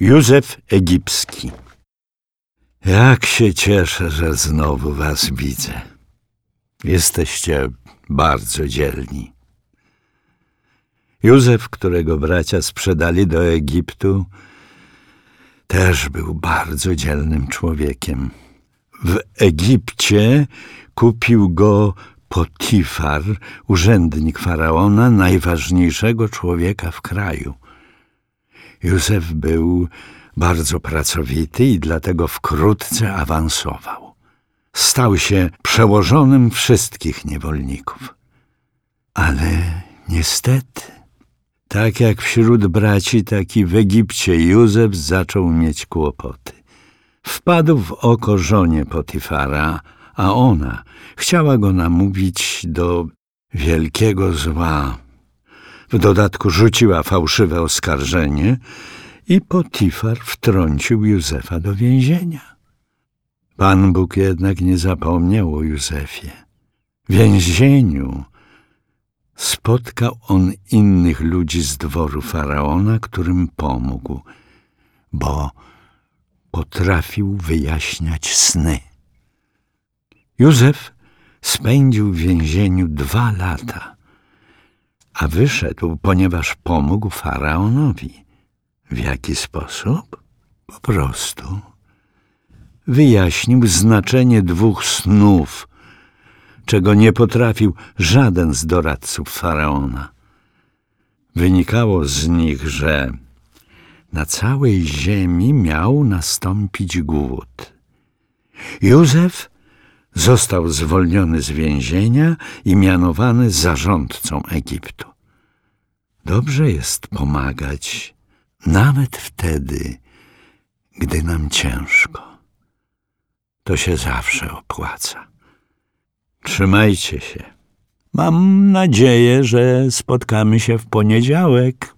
Józef Egipski. Jak się cieszę, że znowu was widzę. Jesteście bardzo dzielni. Józef, którego bracia sprzedali do Egiptu, też był bardzo dzielnym człowiekiem. W Egipcie kupił go Potifar, urzędnik faraona, najważniejszego człowieka w kraju. Józef był bardzo pracowity i dlatego wkrótce awansował. Stał się przełożonym wszystkich niewolników. Ale niestety, tak jak wśród braci, tak i w Egipcie Józef zaczął mieć kłopoty. Wpadł w oko żonie Potifara, a ona chciała go namówić do wielkiego zła. W dodatku rzuciła fałszywe oskarżenie i Potifar wtrącił Józefa do więzienia. Pan Bóg jednak nie zapomniał o Józefie. W więzieniu spotkał on innych ludzi z dworu faraona, którym pomógł, bo potrafił wyjaśniać sny. Józef spędził w więzieniu dwa lata, a wyszedł, ponieważ pomógł faraonowi. W jaki sposób? Po prostu wyjaśnił znaczenie dwóch snów, czego nie potrafił żaden z doradców faraona. Wynikało z nich, że na całej ziemi miał nastąpić głód. Józef został zwolniony z więzienia i mianowany zarządcą Egiptu. Dobrze jest pomagać, nawet wtedy, gdy nam ciężko. To się zawsze opłaca. Trzymajcie się. Mam nadzieję, że spotkamy się w poniedziałek.